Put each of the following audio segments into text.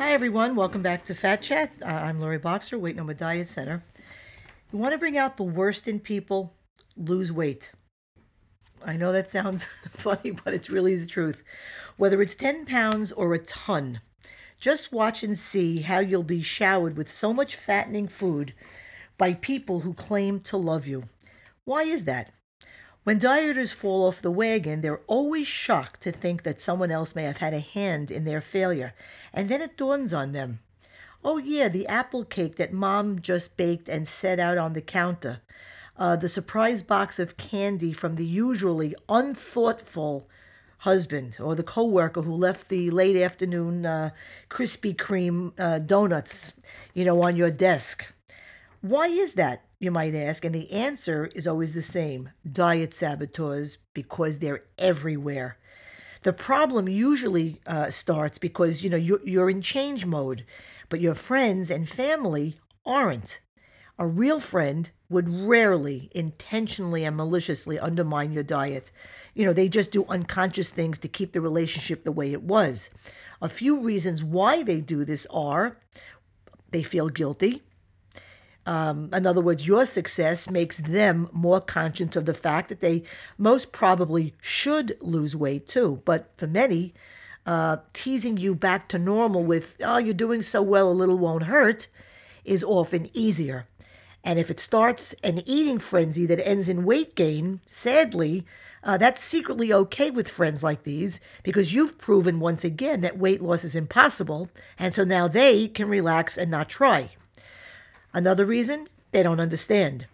Hi, everyone. Welcome back to Fat Chat. Uh, I'm Lori Boxer, Weight No More Diet Center. You want to bring out the worst in people? Lose weight. I know that sounds funny, but it's really the truth. Whether it's 10 pounds or a ton, just watch and see how you'll be showered with so much fattening food by people who claim to love you. Why is that? When dieters fall off the wagon, they're always shocked to think that someone else may have had a hand in their failure. And then it dawns on them oh, yeah, the apple cake that mom just baked and set out on the counter, uh, the surprise box of candy from the usually unthoughtful husband or the coworker who left the late afternoon uh, Krispy Kreme uh, donuts, you know, on your desk. Why is that? You might ask, and the answer is always the same diet saboteurs because they're everywhere. The problem usually uh, starts because you know you're, you're in change mode, but your friends and family aren't. A real friend would rarely intentionally and maliciously undermine your diet. You know, they just do unconscious things to keep the relationship the way it was. A few reasons why they do this are they feel guilty, um, in other words, your success makes them more conscious of the fact that they most probably should lose weight too. But for many, uh, teasing you back to normal with, oh, you're doing so well, a little won't hurt, is often easier. And if it starts an eating frenzy that ends in weight gain, sadly, uh, that's secretly okay with friends like these because you've proven once again that weight loss is impossible, and so now they can relax and not try. Another reason, they don't understand.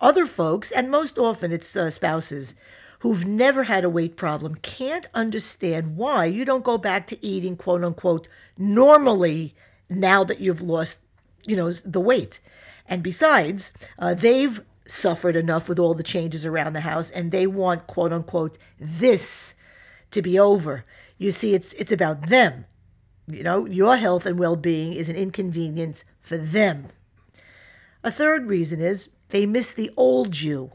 Other folks, and most often it's uh, spouses, who've never had a weight problem can't understand why you don't go back to eating quote unquote normally now that you've lost, you know, the weight. And besides, uh, they've suffered enough with all the changes around the house and they want quote unquote this to be over. You see, it's it's about them. You know, your health and well-being is an inconvenience for them. A third reason is they miss the old you,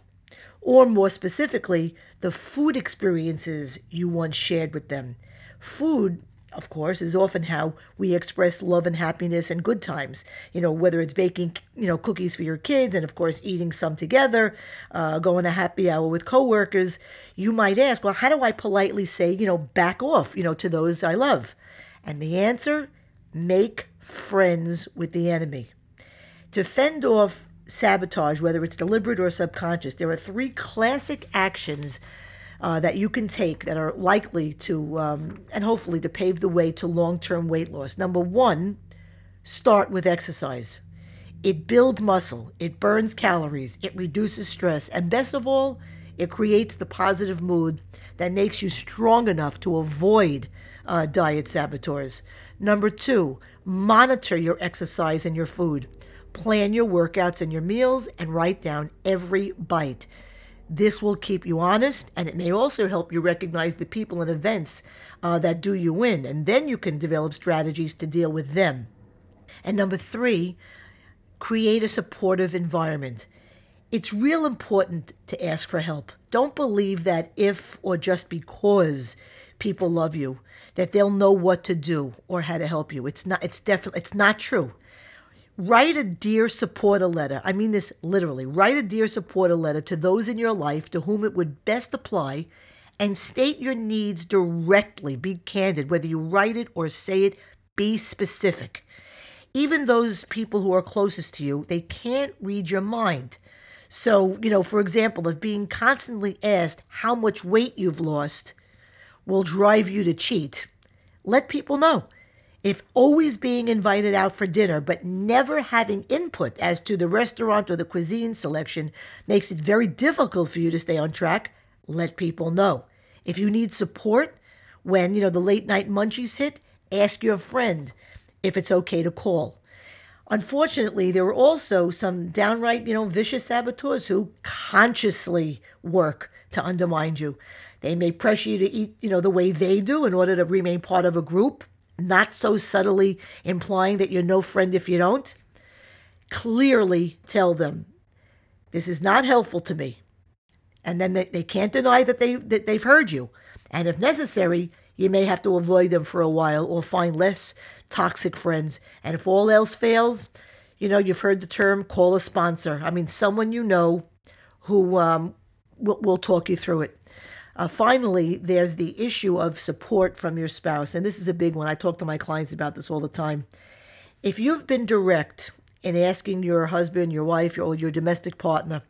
or more specifically, the food experiences you once shared with them. Food, of course, is often how we express love and happiness and good times. You know, whether it's baking, you know, cookies for your kids, and of course, eating some together, uh, going to happy hour with coworkers. You might ask, well, how do I politely say, you know, back off, you know, to those I love? And the answer: make friends with the enemy. To fend off sabotage, whether it's deliberate or subconscious, there are three classic actions uh, that you can take that are likely to, um, and hopefully to pave the way to long term weight loss. Number one, start with exercise. It builds muscle, it burns calories, it reduces stress, and best of all, it creates the positive mood that makes you strong enough to avoid uh, diet saboteurs. Number two, monitor your exercise and your food. Plan your workouts and your meals and write down every bite. This will keep you honest and it may also help you recognize the people and events uh, that do you in, and then you can develop strategies to deal with them. And number three, create a supportive environment. It's real important to ask for help. Don't believe that if or just because people love you, that they'll know what to do or how to help you. It's not it's definitely it's not true. Write a dear supporter letter. I mean this literally. Write a dear supporter letter to those in your life to whom it would best apply and state your needs directly. Be candid. Whether you write it or say it, be specific. Even those people who are closest to you, they can't read your mind. So, you know, for example, if being constantly asked how much weight you've lost will drive you to cheat, let people know if always being invited out for dinner but never having input as to the restaurant or the cuisine selection makes it very difficult for you to stay on track, let people know. If you need support when, you know, the late night munchies hit, ask your friend if it's okay to call. Unfortunately, there are also some downright, you know, vicious saboteurs who consciously work to undermine you. They may pressure you to eat, you know, the way they do in order to remain part of a group not so subtly implying that you're no friend if you don't, clearly tell them, this is not helpful to me. And then they, they can't deny that, they, that they've heard you. And if necessary, you may have to avoid them for a while or find less toxic friends. And if all else fails, you know, you've heard the term call a sponsor. I mean, someone you know who um, will, will talk you through it. Uh, finally, there's the issue of support from your spouse. And this is a big one. I talk to my clients about this all the time. If you've been direct in asking your husband, your wife, or your domestic partner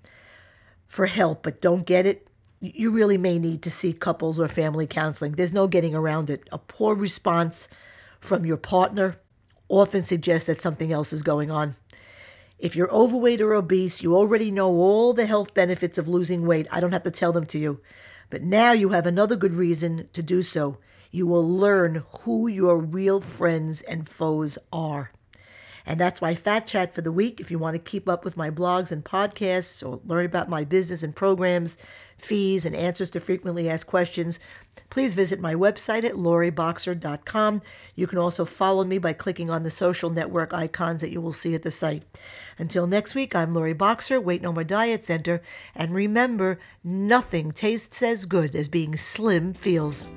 for help, but don't get it, you really may need to seek couples or family counseling. There's no getting around it. A poor response from your partner often suggests that something else is going on. If you're overweight or obese, you already know all the health benefits of losing weight. I don't have to tell them to you. But now you have another good reason to do so. You will learn who your real friends and foes are. And that's my Fat Chat for the week. If you want to keep up with my blogs and podcasts or learn about my business and programs, fees, and answers to frequently asked questions, please visit my website at loriboxer.com. You can also follow me by clicking on the social network icons that you will see at the site. Until next week, I'm Lori Boxer, Weight No More Diet Center, and remember, nothing tastes as good as being slim feels.